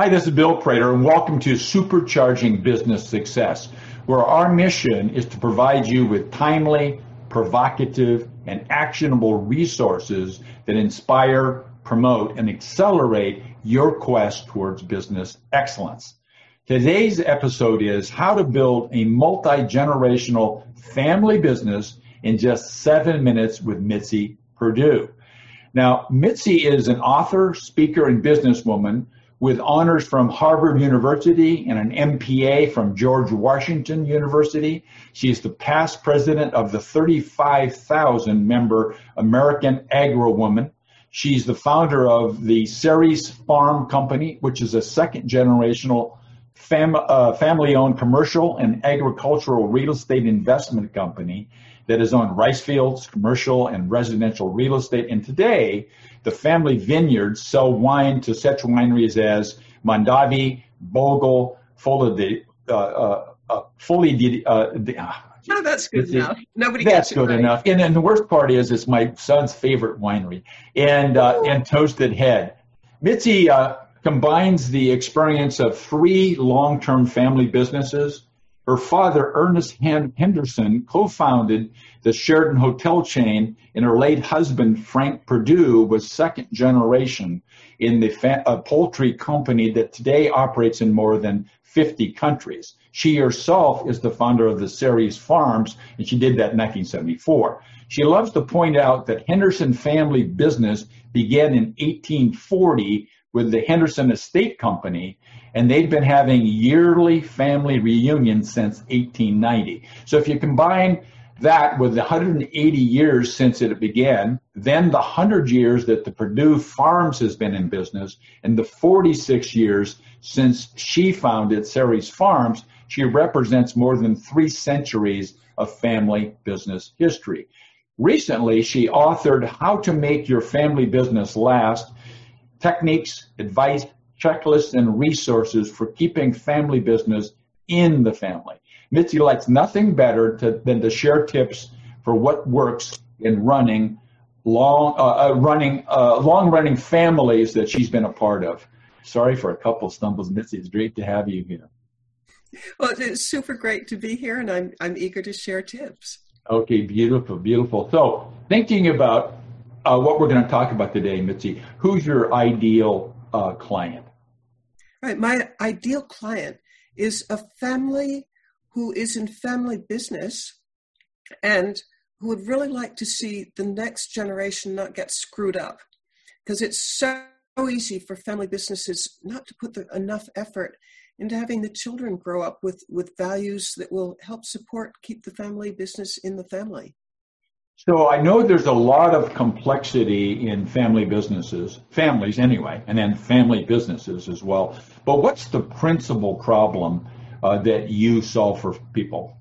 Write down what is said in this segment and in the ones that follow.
Hi, this is Bill Prater, and welcome to Supercharging Business Success, where our mission is to provide you with timely, provocative, and actionable resources that inspire, promote, and accelerate your quest towards business excellence. Today's episode is how to build a multi-generational family business in just seven minutes with Mitzi Perdue. Now, Mitzi is an author, speaker, and businesswoman with honors from Harvard University and an MPA from George Washington University. She is the past president of the 35,000 member American Agri-Women. She's the founder of the Ceres Farm Company, which is a second generational fam- uh, family owned commercial and agricultural real estate investment company that has owned rice fields, commercial and residential real estate. And today, the family vineyards sell wine to such wineries as Mondavi, Bogle, Foley, uh, uh, uh, Foley, uh, no, that's good enough. Nobody that's good right. enough. And then the worst part is, it's my son's favorite winery, and uh, and Toasted Head. Mitzi uh, combines the experience of three long-term family businesses her father, Ernest Henderson, co-founded the Sheraton hotel chain, and her late husband, Frank Perdue, was second generation in the fa- poultry company that today operates in more than 50 countries. She herself is the founder of the Ceres Farms, and she did that in 1974. She loves to point out that Henderson family business began in 1840 with the Henderson Estate Company, and they'd been having yearly family reunions since 1890. So if you combine that with the 180 years since it began, then the 100 years that the Perdue Farms has been in business, and the 46 years since she founded Ceres Farms, she represents more than three centuries of family business history. Recently, she authored How to Make Your Family Business Last Techniques, Advice, checklists, and resources for keeping family business in the family. Mitzi likes nothing better to, than to share tips for what works in running long, uh, uh, running uh, long-running families that she's been a part of. Sorry for a couple stumbles, Mitzi. It's great to have you here. Well, it's super great to be here, and I'm I'm eager to share tips. Okay, beautiful, beautiful. So, thinking about uh, what we're going to talk about today, Mitzi, who's your ideal uh, client? Right. My ideal client is a family who is in family business and who would really like to see the next generation not get screwed up. Because it's so easy for family businesses not to put the, enough effort into having the children grow up with, with values that will help support, keep the family business in the family. So I know there's a lot of complexity in family businesses, families anyway, and then family businesses as well. But what's the principal problem uh, that you solve for people?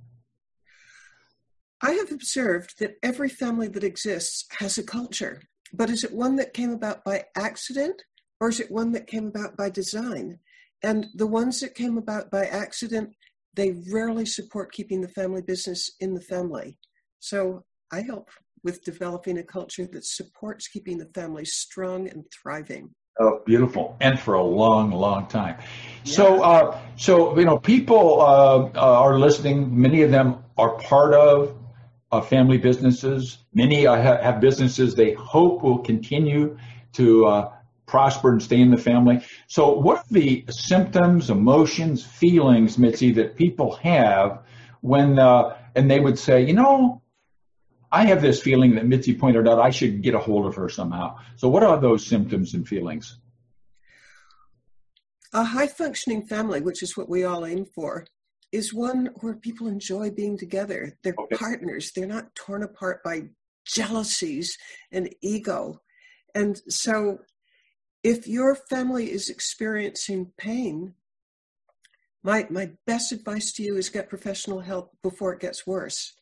I have observed that every family that exists has a culture, but is it one that came about by accident or is it one that came about by design? And the ones that came about by accident, they rarely support keeping the family business in the family. So I help with developing a culture that supports keeping the family strong and thriving. Oh, beautiful, and for a long, long time. Yeah. So, uh, so you know, people uh, uh, are listening. Many of them are part of uh, family businesses. Many have businesses they hope will continue to uh, prosper and stay in the family. So, what are the symptoms, emotions, feelings, Mitzi, that people have when uh, and they would say, you know, I have this feeling that Mitzi pointed out I should get a hold of her somehow. So, what are those symptoms and feelings? A high functioning family, which is what we all aim for, is one where people enjoy being together. They're okay. partners, they're not torn apart by jealousies and ego. And so, if your family is experiencing pain, my, my best advice to you is get professional help before it gets worse.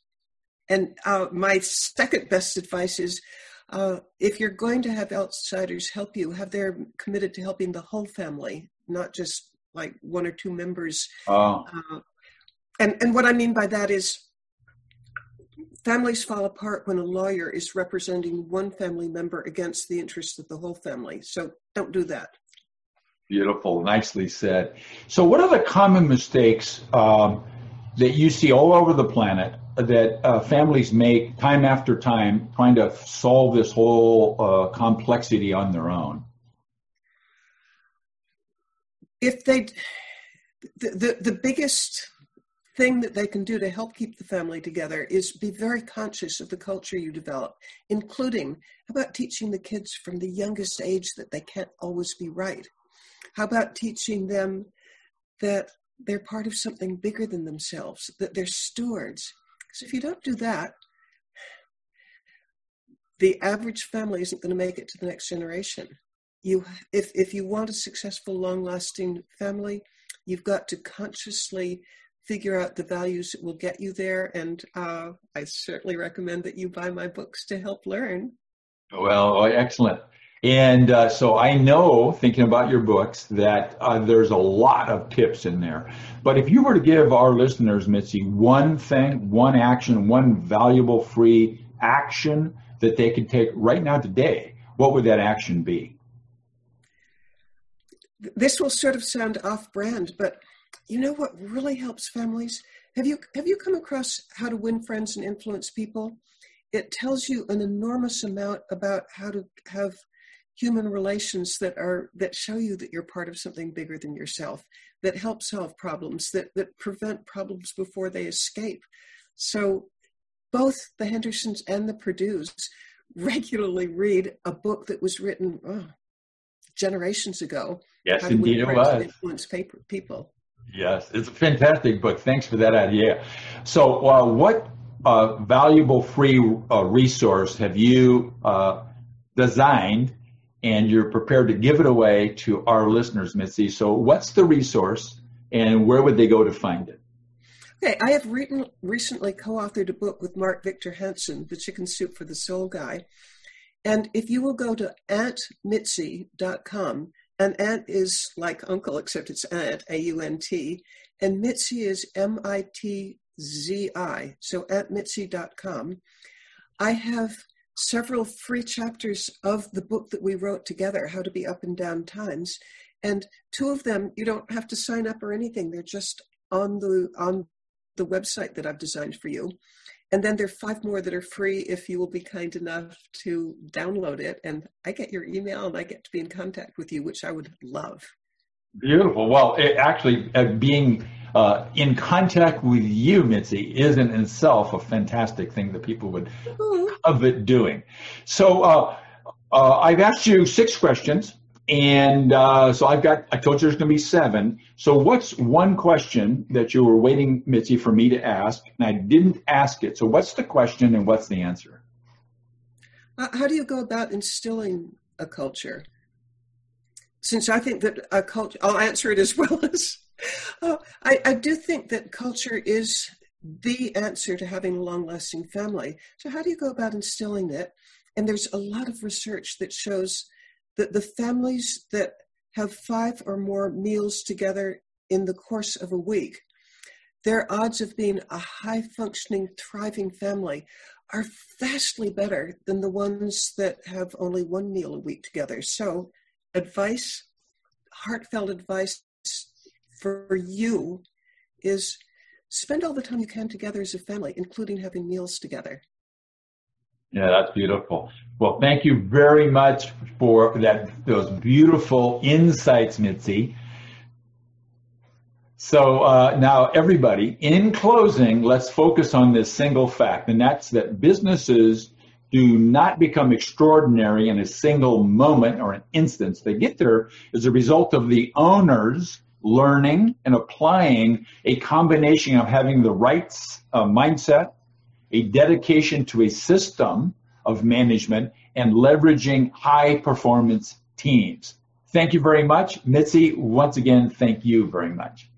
And uh, my second best advice is uh, if you're going to have outsiders help you, have them committed to helping the whole family, not just like one or two members. Oh. Uh, and, and what I mean by that is families fall apart when a lawyer is representing one family member against the interests of the whole family. So don't do that. Beautiful, nicely said. So, what are the common mistakes um, that you see all over the planet that uh, families make time after time trying to solve this whole uh, complexity on their own? If they, the, the, the biggest thing that they can do to help keep the family together is be very conscious of the culture you develop, including how about teaching the kids from the youngest age that they can't always be right? How about teaching them that they're part of something bigger than themselves, that they're stewards? Because if you don't do that, the average family isn't going to make it to the next generation. You, if, if you want a successful, long lasting family, you've got to consciously figure out the values that will get you there. And uh, I certainly recommend that you buy my books to help learn. Well, oh, excellent. And uh, so I know, thinking about your books, that uh, there's a lot of tips in there. But if you were to give our listeners, Mitzi, one thing, one action, one valuable free action that they could take right now today, what would that action be? This will sort of sound off brand, but you know what really helps families? Have you have you come across how to win friends and influence people? It tells you an enormous amount about how to have human relations that are that show you that you're part of something bigger than yourself, that help solve problems, that that prevent problems before they escape. So both the Hendersons and the Perdues regularly read a book that was written oh, generations ago. Yes, indeed it was. Influence paper, people. Yes, it's a fantastic book. Thanks for that idea. So, uh, what uh, valuable free uh, resource have you uh, designed and you're prepared to give it away to our listeners, Mitzi? So, what's the resource and where would they go to find it? Okay, I have written, recently co authored a book with Mark Victor Hansen, The Chicken Soup for the Soul Guy. And if you will go to auntmitzi.com, and Aunt is like uncle, except it's Aunt, A U N T, and Mitzi is M I T Z I, so auntmitzi.com. I have several free chapters of the book that we wrote together, How to Be Up and Down Times. And two of them, you don't have to sign up or anything. They're just on the on the website that I've designed for you. And then there are five more that are free if you will be kind enough to download it. And I get your email and I get to be in contact with you, which I would love. Beautiful. Well, it, actually, uh, being uh, in contact with you, Mitzi, is in itself a fantastic thing that people would mm-hmm. it doing. So uh, uh, I've asked you six questions. And uh, so I've got, I told you there's going to be seven. So what's one question that you were waiting, Mitzi, for me to ask, and I didn't ask it. So what's the question and what's the answer? How do you go about instilling a culture? Since I think that a culture, I'll answer it as well as, uh, I, I do think that culture is the answer to having a long lasting family. So how do you go about instilling it? And there's a lot of research that shows that the families that have five or more meals together in the course of a week, their odds of being a high functioning, thriving family are vastly better than the ones that have only one meal a week together. So, advice, heartfelt advice for you is spend all the time you can together as a family, including having meals together. Yeah, that's beautiful. Well, thank you very much for that those beautiful insights, Mitzi. So uh, now, everybody, in closing, let's focus on this single fact, and that's that businesses do not become extraordinary in a single moment or an instance. They get there as a result of the owners learning and applying a combination of having the right uh, mindset, a dedication to a system of management, and leveraging high performance teams. Thank you very much. Mitzi, once again, thank you very much.